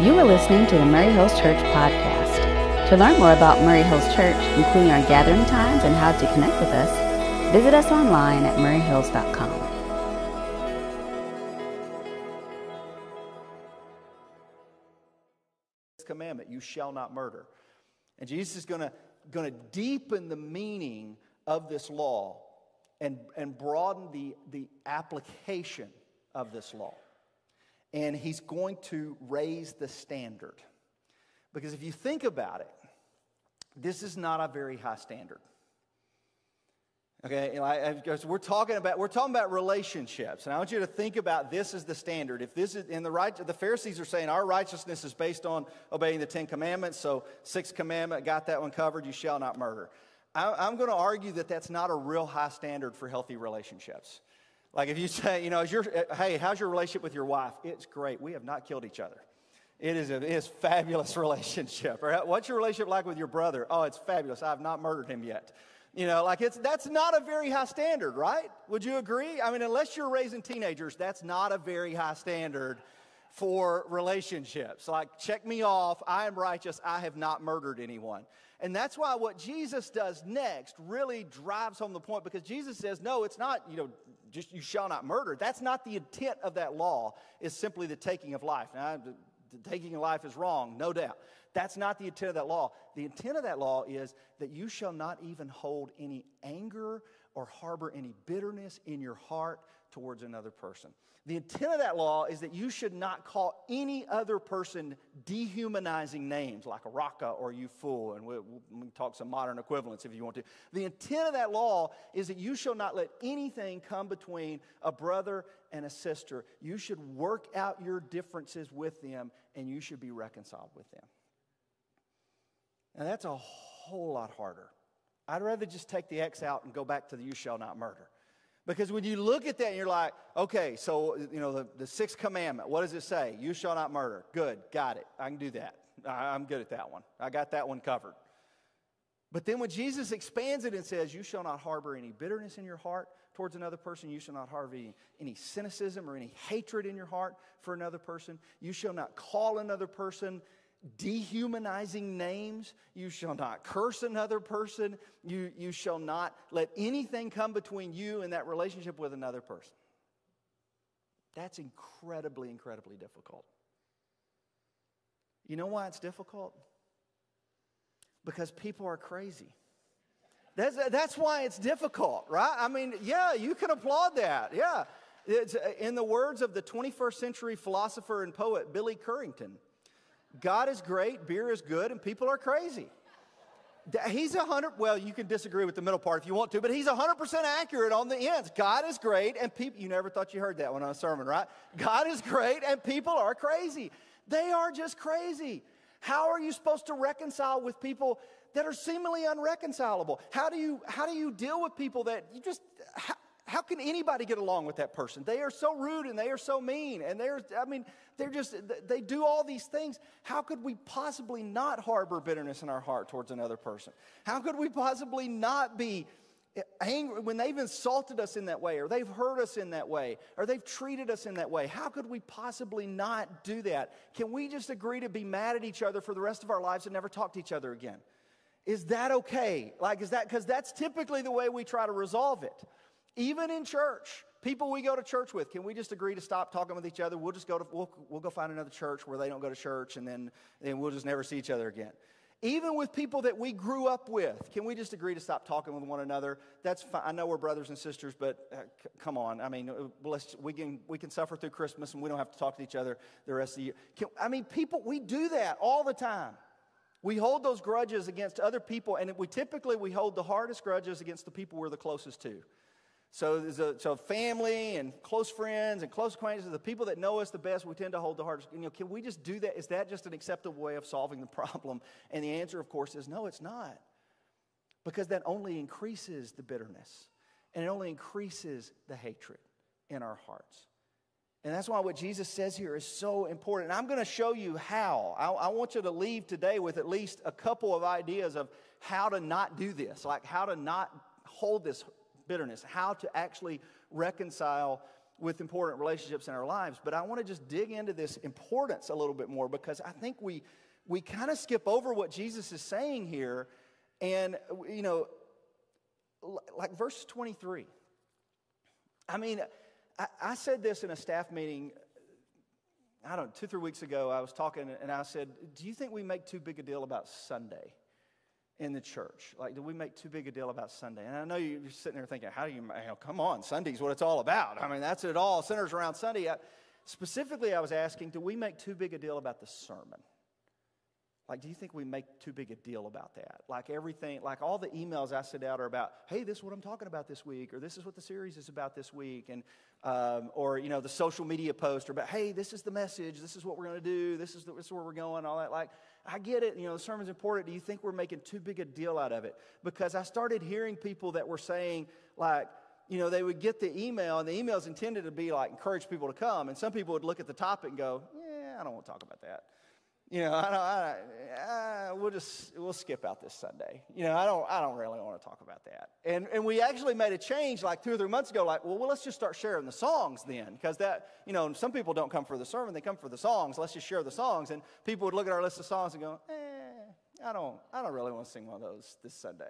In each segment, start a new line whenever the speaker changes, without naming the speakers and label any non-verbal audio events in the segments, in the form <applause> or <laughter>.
You are listening to the Murray Hills Church podcast. To learn more about Murray Hills Church, including our gathering times and how to connect with us, visit us online at murrayhills.com.
commandment you shall not murder and jesus is going to going to deepen the meaning of this law and and broaden the the application of this law and he's going to raise the standard. Because if you think about it, this is not a very high standard. Okay, because we're talking about we're talking about relationships, and I want you to think about this as the standard. If this is in the right, the Pharisees are saying our righteousness is based on obeying the Ten Commandments. So, sixth commandment, got that one covered. You shall not murder. I, am going to argue that that's not a real high standard for healthy relationships. Like if you say, you know, is your, uh, hey, how's your relationship with your wife? It's great. We have not killed each other. It is a it is fabulous <laughs> relationship. Or what's your relationship like with your brother? Oh, it's fabulous. I have not murdered him yet. You know, like it's that's not a very high standard, right? Would you agree? I mean, unless you're raising teenagers, that's not a very high standard for relationships. Like, check me off. I am righteous. I have not murdered anyone. And that's why what Jesus does next really drives home the point because Jesus says, no, it's not, you know, just you shall not murder. That's not the intent of that law, is simply the taking of life. Now, the taking of life is wrong, no doubt. That's not the intent of that law. The intent of that law is that you shall not even hold any anger or harbor any bitterness in your heart towards another person. The intent of that law is that you should not call any other person dehumanizing names like a Raca or you fool, and we, we can talk some modern equivalents if you want to. The intent of that law is that you shall not let anything come between a brother and a sister. You should work out your differences with them, and you should be reconciled with them. Now, that's a whole lot harder. I'd rather just take the X out and go back to the you shall not murder. Because when you look at that and you're like, okay, so, you know, the, the sixth commandment, what does it say? You shall not murder. Good, got it. I can do that. I, I'm good at that one. I got that one covered. But then when Jesus expands it and says, You shall not harbor any bitterness in your heart towards another person, you shall not harbor any, any, cynicism or any hatred in your heart for another person, you shall not call another person dehumanizing names. You shall not curse another person. You, you shall not let anything come between you and that relationship with another person. That's incredibly, incredibly difficult. You know why it's difficult? Because people are crazy. That's, that's why it's difficult, right? I mean, yeah, you can applaud that. Yeah. It's, in the words of the 21st century philosopher and poet Billy Currington, God is great, beer is good, and people are crazy. He's a hundred, well, you can disagree with the middle part if you want to, but he's a hundred percent accurate on the ends. God is great, and people, you never thought you heard that one on a sermon, right? God is great, and people are crazy. They are just crazy. How are you supposed to reconcile with people that are seemingly unreconcilable? How do you, how do you deal with people that you just, how, how can anybody get along with that person? They are so rude and they are so mean and they're, I mean, they're just, they do all these things. How could we possibly not harbor bitterness in our heart towards another person? How could we possibly not be angry when they've insulted us in that way or they've hurt us in that way or they've treated us in that way? How could we possibly not do that? Can we just agree to be mad at each other for the rest of our lives and never talk to each other again? Is that okay? Like, is that, because that's typically the way we try to resolve it. Even in church, people we go to church with, can we just agree to stop talking with each other? We'll just go to, we'll, we'll go find another church where they don't go to church and then, then we'll just never see each other again. Even with people that we grew up with, can we just agree to stop talking with one another? That's fine. I know we're brothers and sisters, but uh, c- come on. I mean, uh, we, can, we can suffer through Christmas and we don't have to talk to each other the rest of the year. Can, I mean, people, we do that all the time. We hold those grudges against other people, and we typically we hold the hardest grudges against the people we're the closest to. So, a, so family and close friends and close acquaintances, the people that know us the best, we tend to hold the hardest. You know, can we just do that? Is that just an acceptable way of solving the <laughs> problem? And the answer, of course, is no, it's not. Because that only increases the bitterness and it only increases the hatred in our hearts. And that's why what Jesus says here is so important. And I'm going to show you how. I, I, want you to leave today with at least a couple of ideas of how to not do this, like how to not hold this bitterness, how to actually reconcile with important relationships in our lives. But I want to just dig into this importance a little bit more because I think we, we kind of skip over what Jesus is saying here. And, you know, like verse 23. I mean, I, I said this in a staff meeting I don't know, two, three weeks ago, I was talking and I said, Do you think we make too big a deal about Sunday in the church? Like, do we make too big a deal about Sunday? And I know you're sitting there thinking, How do you, come on, Sunday's what it's all about. I mean, that's it all, centers around Sunday. I, specifically, I was asking, Do we make too big a deal about the sermon? Like, do you think we make too big a deal about that? Like, everything, like all the emails I send out are about, hey, this is what I'm talking about this week, or this is what the series is about this week, and, um, or, you know, the social media post are about, hey, this is the message, this is what we're going to do, this is, the, this is where we're going, all that. Like, I get it, you know, the sermon's important. Do you think we're making too big a deal out of it? Because I started hearing people that were saying, like, you know, they would get the email, and the email's intended to be like encourage people to come, and some people would look at the topic and go, yeah, I don't want to talk about that. You know, I don't, I, I, we'll just, we'll skip out this Sunday. You know, I don't, I don't really want to talk about that. And, and we actually made a change like two or three months ago, like, well, well let's just start sharing the songs then. Because that, you know, some people don't come for the sermon, they come for the songs. Let's just share the songs. And people would look at our list of songs and go, eh, I don't, I don't really want to sing one of those this Sunday.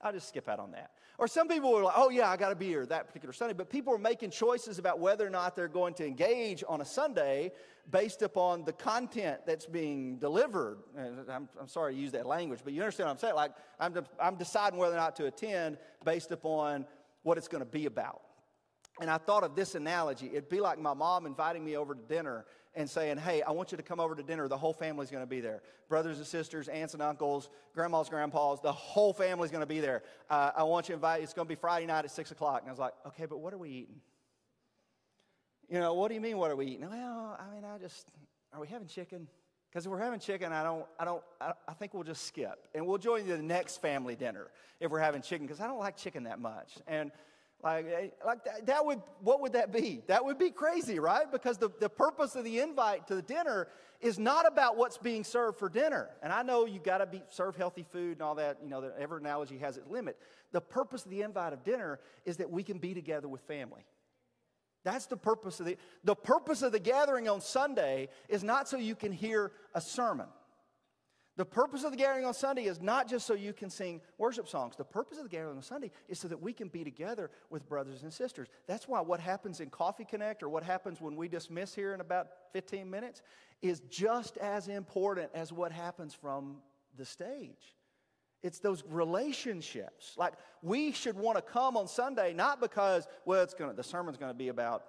I'll just skip out on that. Or some people were like, oh, yeah, I got to be here that particular Sunday. But people are making choices about whether or not they're going to engage on a Sunday based upon the content that's being delivered. I'm, I'm sorry to use that language, but you understand what I'm saying? Like, I'm, I'm deciding whether or not to attend based upon what it's going to be about. And I thought of this analogy. It'd be like my mom inviting me over to dinner and saying, Hey, I want you to come over to dinner. The whole family's going to be there. Brothers and sisters, aunts and uncles, grandmas, grandpas, the whole family's going to be there. Uh, I want you to invite, it's going to be Friday night at 6 o'clock. And I was like, Okay, but what are we eating? You know, what do you mean, what are we eating? Well, I mean, I just, are we having chicken? Because if we're having chicken, I don't, I don't, I, think we'll just skip. And we'll join you the next family dinner if we're having chicken, because I don't like chicken that much. And like, eh, like that, that, would, what would that be? That would be crazy, right? Because the, the purpose of the invite to the dinner is not about what's being served for dinner. And I know you've got to be serve healthy food and all that, you know, every analogy has its limit. The purpose of the invite of dinner is that we can be together with family. That's the purpose of the, the purpose of the gathering on Sunday is not so you can hear a sermon. The purpose of the gathering on Sunday is not just so you can sing worship songs. The purpose of the gathering on Sunday is so that we can be together with brothers and sisters. That's why what happens in Coffee Connect or what happens when we dismiss here in about 15 minutes is just as important as what happens from the stage. It's those relationships. Like we should want to come on Sunday not because well it's going to the sermon's going to be about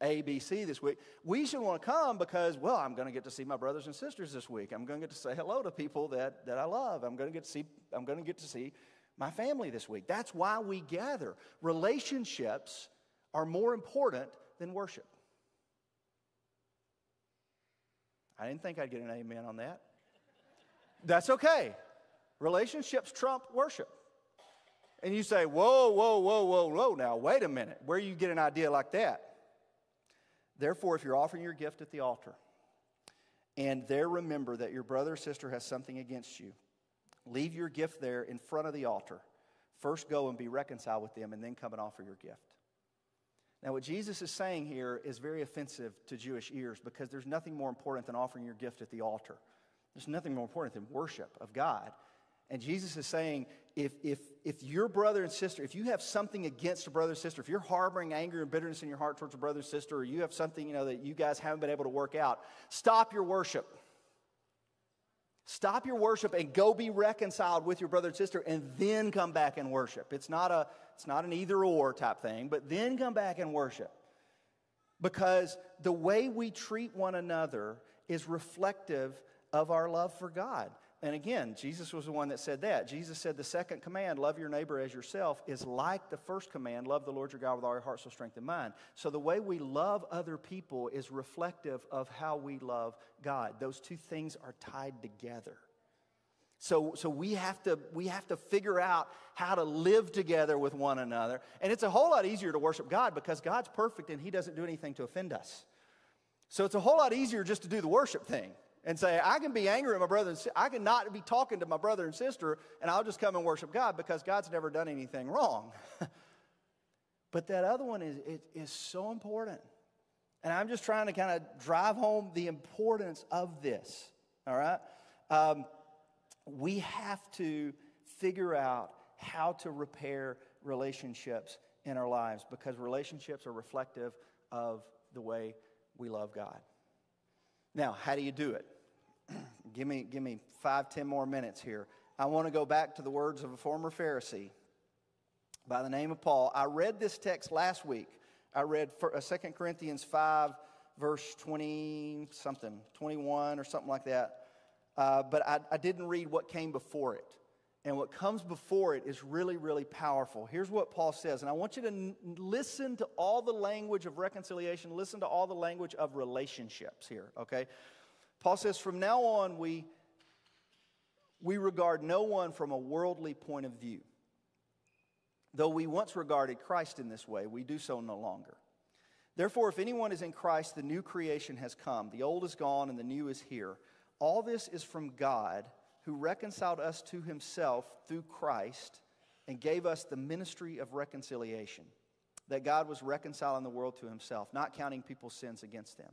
a, B, C this week. We should want to come because, well, I'm going to get to see my brothers and sisters this week. I'm going to get to say hello to people that, that I love. I'm going to get to see, I'm going to get to see my family this week. That's why we gather. Relationships are more important than worship. I didn't think I'd get an amen on that. That's okay. Relationships trump worship. And you say, whoa, whoa, whoa, whoa, whoa, now, wait a minute. Where you get an idea like that? Therefore, if you're offering your gift at the altar and there remember that your brother or sister has something against you, leave your gift there in front of the altar. First go and be reconciled with them and then come and offer your gift. Now, what Jesus is saying here is very offensive to Jewish ears because there's nothing more important than offering your gift at the altar. There's nothing more important than worship of God. And Jesus is saying, if, if, if your brother and sister, if you have something against a brother and sister, if you're harboring anger and bitterness in your heart towards a brother and sister, or you have something you know, that you guys haven't been able to work out, stop your worship. Stop your worship and go be reconciled with your brother and sister and then come back and worship. It's not, a, it's not an either or type thing, but then come back and worship. Because the way we treat one another is reflective of our love for God. And again, Jesus was the one that said that. Jesus said the second command, love your neighbor as yourself, is like the first command, love the Lord your God with all your heart, soul, strength, and mind. So the way we love other people is reflective of how we love God. Those two things are tied together. So, so we, have to, we have to figure out how to live together with one another. And it's a whole lot easier to worship God because God's perfect and He doesn't do anything to offend us. So it's a whole lot easier just to do the worship thing and say, I can be angry at my brother and sister. I can not be talking to my brother and sister, and I'll just come and worship God because God's never done anything wrong. <laughs> But that other one is, is, is so important. And I'm just trying to kind of drive home the importance of this, all right? Um, we have to figure out how to repair relationships in our lives because relationships are reflective of the way we love God. Now, how do you do it? Give, me, give me five, ten more minutes here. I want to go back to the words of a former Pharisee by the name of Paul. I read this text last week. I read 2 uh, Corinthians 5, verse 20 something, 21 or something like that. Uh, but I, I didn't read what came before it. And what comes before it is really, really powerful. Here's what Paul says, and I want you to n- listen to all the language of reconciliation, listen to all the language of relationships here, okay? Paul says, From now on, we, we regard no one from a worldly point of view. Though we once regarded Christ in this way, we do so no longer. Therefore, if anyone is in Christ, the new creation has come. The old is gone and the new is here. All this is from God who reconciled us to himself through Christ and gave us the ministry of reconciliation. That God was reconciling the world to himself, not counting people's sins against them.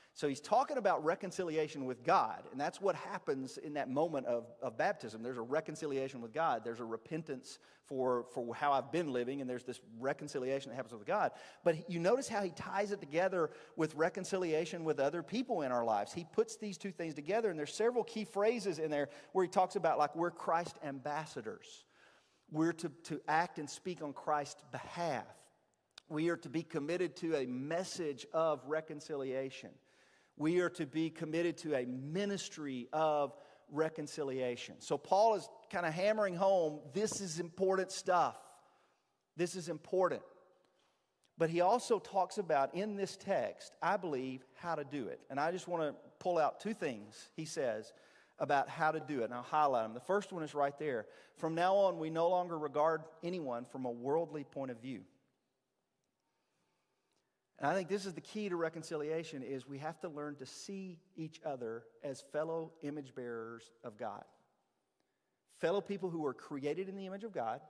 So he's talking about reconciliation with God, and that's what happens in that moment of, of baptism. There's a reconciliation with God, there's a repentance for, for how I've been living, and there's this reconciliation that happens with God. But you notice how he ties it together with reconciliation with other people in our lives. He puts these two things together, and there's several key phrases in there where he talks about, like, we're Christ ambassadors. We're to, to act and speak on Christ's behalf. We are to be committed to a message of reconciliation. We are to be committed to a ministry of reconciliation. So, Paul is kind of hammering home this is important stuff. This is important. But he also talks about in this text, I believe, how to do it. And I just want to pull out two things he says about how to do it, and I'll highlight them. The first one is right there. From now on, we no longer regard anyone from a worldly point of view. And I think this is the key to reconciliation is we have to learn to see each other as fellow image bearers of God. Fellow people who were created in the image of God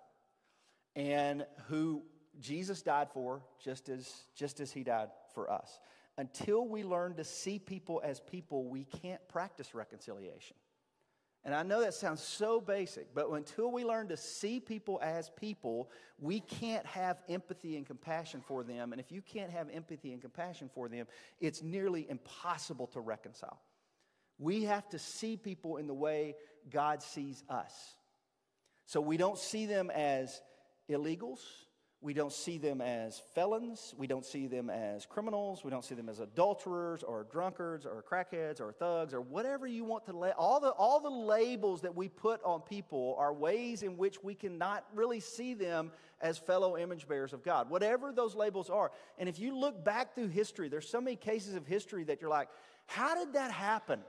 and who Jesus died for just as, just as he died for us. Until we learn to see people as people, we can't practice reconciliation. And I know that sounds so basic, but until we learn to see people as people, we can't have empathy and compassion for them. And if you can't have empathy and compassion for them, it's nearly impossible to reconcile. We have to see people in the way God sees us. So we don't see them as illegals, we don't see them as felons. We don't see them as criminals. We don't see them as adulterers or drunkards or crackheads or thugs or whatever you want to lay. All the, all the labels that we put on people are ways in which we cannot really see them as fellow image bearers of God, whatever those labels are. And if you look back through history, there's so many cases of history that you're like, how did that happen?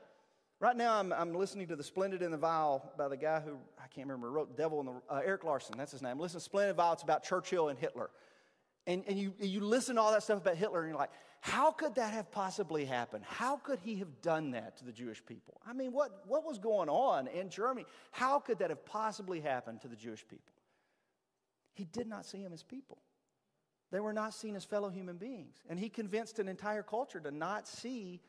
Right now, I'm, I'm listening to The Splendid and the Vile by the guy who, I can't remember, wrote Devil in the, uh, Erik Larson, that's his name. Listen to Splendid and Vile, it's about Churchill and Hitler. And, and you, you listen to all that stuff about Hitler, and you're like, how could that have possibly happened? How could he have done that to the Jewish people? I mean, what, what was going on in Germany? How could that have possibly happened to the Jewish people? He did not see them as people. They were not seen as fellow human beings. And he convinced an entire culture to not see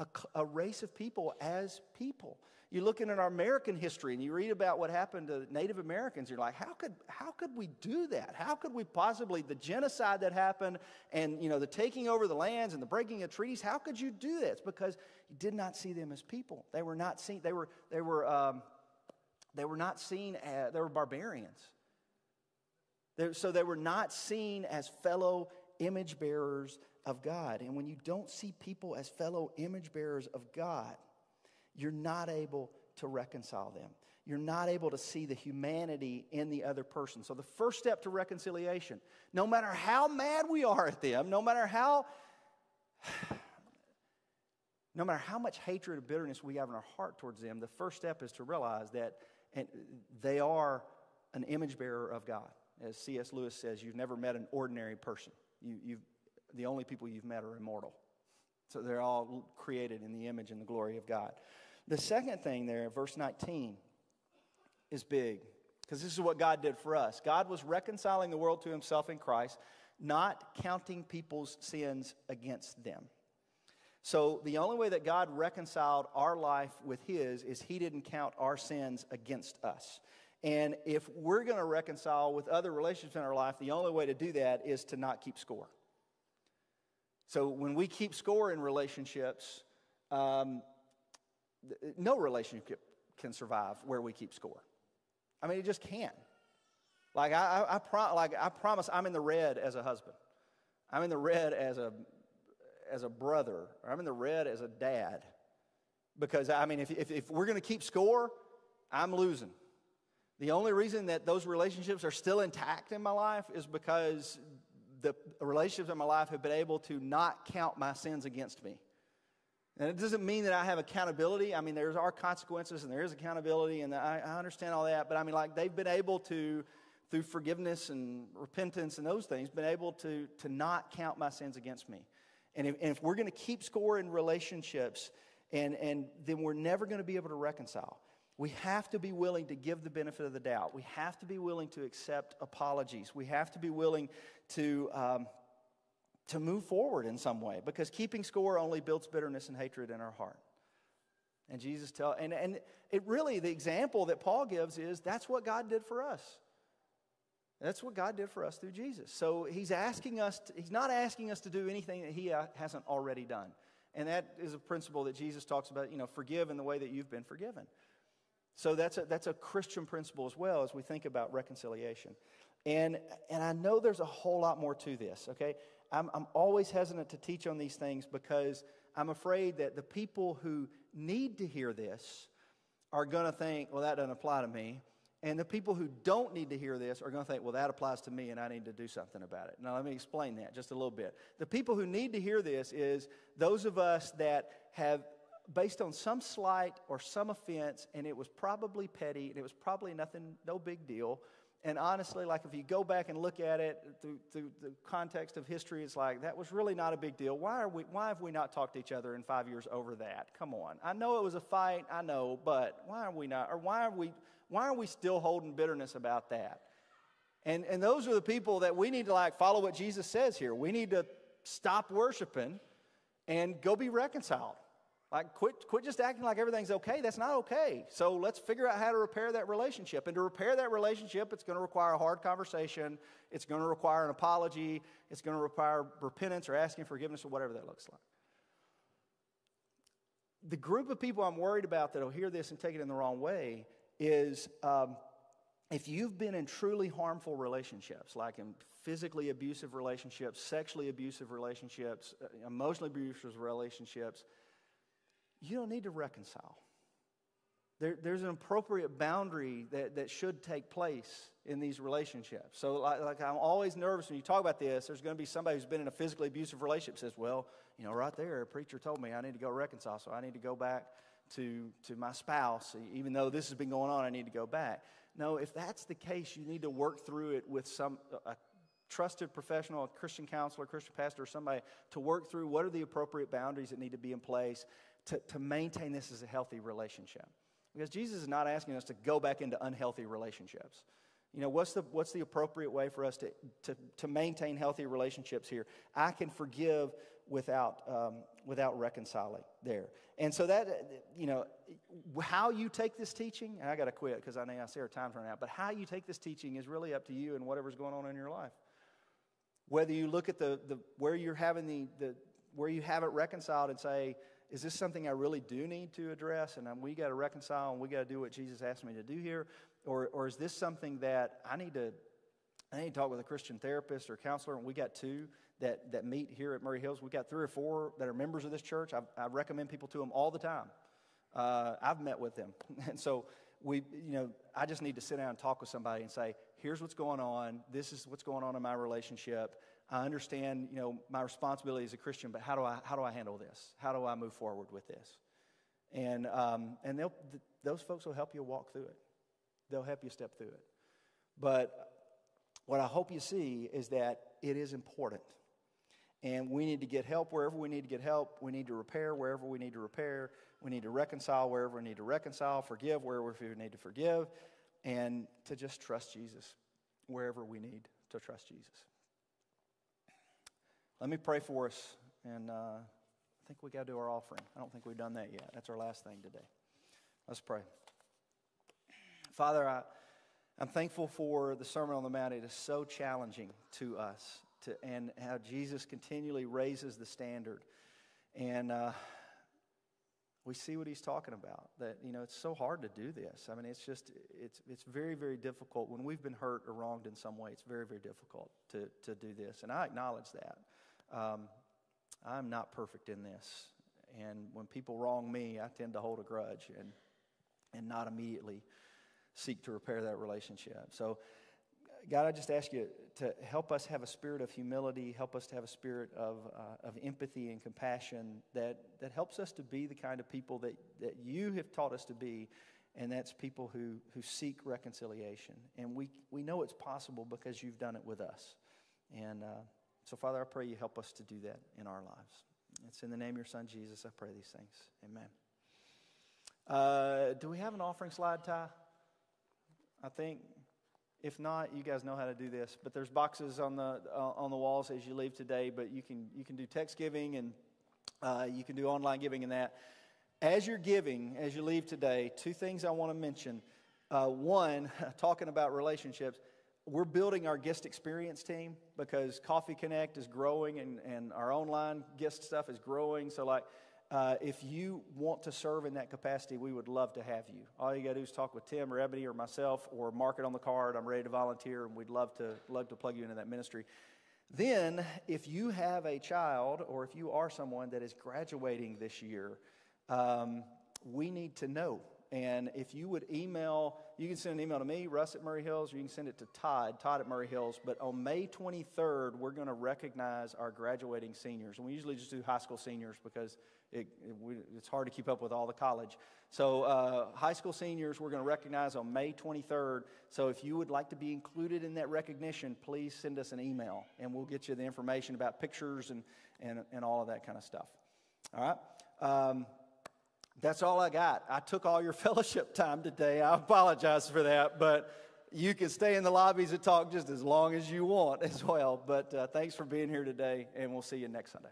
a, a race of people as people. You look in our American history and you read about what happened to Native Americans, you're like, how could, how could we do that? How could we possibly, the genocide that happened and, you know, the taking over the lands and the breaking of treaties, how could you do that? It's because you did not see them as people. They were not seen, they were, they were, um, they were not seen as, they were barbarians. They, so they were not seen as fellow image bearers of God. And when you don't see people as fellow image bearers of God, you're not able to reconcile them. You're not able to see the humanity in the other person. So, the first step to reconciliation, no matter how mad we are at them, no matter how. No matter how much hatred or bitterness we have in our heart towards them, the first step is to realize that they are an image bearer of God. As C.S. Lewis says, you've never met an ordinary person. You, you've, the only people you've met are immortal. So they're all created in the image and the glory of God. The second thing there, verse 19, is big because this is what God did for us. God was reconciling the world to himself in Christ, not counting people's sins against them. So the only way that God reconciled our life with his is he didn't count our sins against us. And if we're going to reconcile with other relationships in our life, the only way to do that is to not keep score. So when we keep score in relationships, um, no relationship can survive where we keep score. I mean, it just can't. Like I, I, I pro- like I promise, I'm in the red as a husband. I'm in the red as a as a brother, I'm in the red as a dad. Because I mean, if if, if we're going to keep score, I'm losing. The only reason that those relationships are still intact in my life is because the relationships in my life have been able to not count my sins against me. And it doesn't mean that I have accountability. I mean, there's our consequences and there is accountability, and I, I understand all that. But I mean, like, they've been able to, through forgiveness and repentance and those things, been able to, to not count my sins against me. And if, and if we're going to keep score in relationships, and, and then we're never going to be able to reconcile. We have to be willing to give the benefit of the doubt. We have to be willing to accept apologies. We have to be willing to, um, to move forward in some way because keeping score only builds bitterness and hatred in our heart. And Jesus tell and, and it really the example that Paul gives is that's what God did for us. That's what God did for us through Jesus. So he's asking us to, he's not asking us to do anything that he uh, hasn't already done. And that is a principle that Jesus talks about, you know, forgive in the way that you've been forgiven. So that's a, that's a Christian principle as well as we think about reconciliation. And, and I know there's a whole lot more to this, okay? I'm, I'm always hesitant to teach on these things because I'm afraid that the people who need to hear this are going to think, well, that doesn't apply to me. And the people who don't need to hear this are going to think, well, that applies to me and I need to do something about it. Now, let me explain that just a little bit. The people who need to hear this is those of us that have based on some slight or some offense, and it was probably petty, and it was probably nothing, no big deal. And honestly, like if you go back and look at it through, through the context of history, it's like that was really not a big deal. Why are we? Why have we not talked to each other in five years over that? Come on, I know it was a fight, I know, but why are we not? Or why are we? Why are we still holding bitterness about that? And and those are the people that we need to like follow what Jesus says here. We need to stop worshiping and go be reconciled. Like, quit, quit just acting like everything's okay. That's not okay. So let's figure out how to repair that relationship. And to repair that relationship, it's going to require a hard conversation. It's going to require an apology. It's going to require repentance or asking forgiveness or whatever that looks like. The group of people I'm worried about that'll hear this and take it in the wrong way is um, if you've been in truly harmful relationships, like in physically abusive relationships, sexually abusive relationships, uh, emotionally abusive relationships, you don't need to reconcile. There, there's an appropriate boundary that, that should take place in these relationships. So, like, like, I'm always nervous when you talk about this. There's going to be somebody who's been in a physically abusive relationship says, "Well, you know, right there, a preacher told me I need to go reconcile, so I need to go back to to my spouse, even though this has been going on. I need to go back." No, if that's the case, you need to work through it with some a trusted professional, a Christian counselor, Christian pastor, or somebody to work through what are the appropriate boundaries that need to be in place to, to maintain this as a healthy relationship. Because Jesus is not asking us to go back into unhealthy relationships. You know, what's the, what's the appropriate way for us to, to, to maintain healthy relationships here? I can forgive without, um, without reconciling there. And so that, you know, how you take this teaching, I got to quit because I know I see our time's running out, but how you take this teaching is really up to you and whatever's going on in your life. Whether you look at the, the where you're having the, the, where you have it reconciled and say, is this something I really do need to address and we got to reconcile and we got to do what Jesus asked me to do here? Or, or is this something that I need to I need to talk with a Christian therapist or counselor, and we got two that, that meet here at Murray Hills. We got three or four that are members of this church. I, I recommend people to them all the time. Uh, I've met with them, <laughs> and so we, you know, I just need to sit down and talk with somebody and say, "Here's what's going on. This is what's going on in my relationship. I understand, you know, my responsibility as a Christian, but how do I, how do I handle this? How do I move forward with this? And, um, and they'll, th- those folks will help you walk through it. They'll help you step through it. But what I hope you see is that it is important. And we need to get help wherever we need to get help. We need to repair wherever we need to repair. We need to reconcile wherever we need to reconcile, forgive wherever we need to forgive, and to just trust Jesus wherever we need to trust Jesus. Let me pray for us, and uh, I think we got to do our offering. I don't think we've done that yet. That's our last thing today. Let's pray. Father, I, I'm thankful for the Sermon on the Mount. It is so challenging to us, to, and how Jesus continually raises the standard. And uh, we see what he's talking about that you know it's so hard to do this i mean it's just it's it's very very difficult when we've been hurt or wronged in some way it's very very difficult to to do this and i acknowledge that um, i'm not perfect in this and when people wrong me i tend to hold a grudge and and not immediately seek to repair that relationship so God, I just ask you to help us have a spirit of humility, help us to have a spirit of, uh, of empathy and compassion that, that helps us to be the kind of people that, that you have taught us to be, and that's people who, who seek reconciliation. And we, we know it's possible because you've done it with us. And uh, so, Father, I pray you help us to do that in our lives. It's in the name of your Son, Jesus, I pray these things. Amen. Uh, do we have an offering slide, Ty? I think. If not, you guys know how to do this. But there's boxes on the uh, on the walls as you leave today. But you can you can do text giving and uh, you can do online giving and that. As you're giving, as you leave today, two things I want to mention. Uh, one, <laughs> talking about relationships, we're building our guest experience team because Coffee Connect is growing and, and our online guest stuff is growing. So, like, uh, if you want to serve in that capacity, we would love to have you. All you got to do is talk with Tim or Ebony or myself or mark it on the card. I'm ready to volunteer, and we'd love to, love to plug you into that ministry. Then, if you have a child or if you are someone that is graduating this year, um, we need to know. And if you would email, you can send an email to me, Russ at Murray Hills, or you can send it to Todd, Todd at Murray Hills. But on May 23rd, we're going to recognize our graduating seniors. And we usually just do high school seniors because it, it, we, it's hard to keep up with all the college. So, uh, high school seniors, we're going to recognize on May 23rd. So, if you would like to be included in that recognition, please send us an email and we'll get you the information about pictures and, and, and all of that kind of stuff. All right? Um, that's all I got. I took all your <laughs> fellowship time today. I apologize for that, but you can stay in the lobbies and talk just as long as you want as well. But uh, thanks for being here today, and we'll see you next Sunday.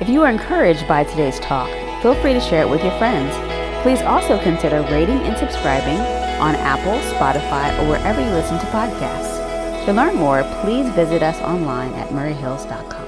If you are encouraged by today's talk, feel free to share it with your friends. Please also consider rating and subscribing on Apple, Spotify, or wherever you listen to podcasts. To learn more, please visit us online at murrayhills.com.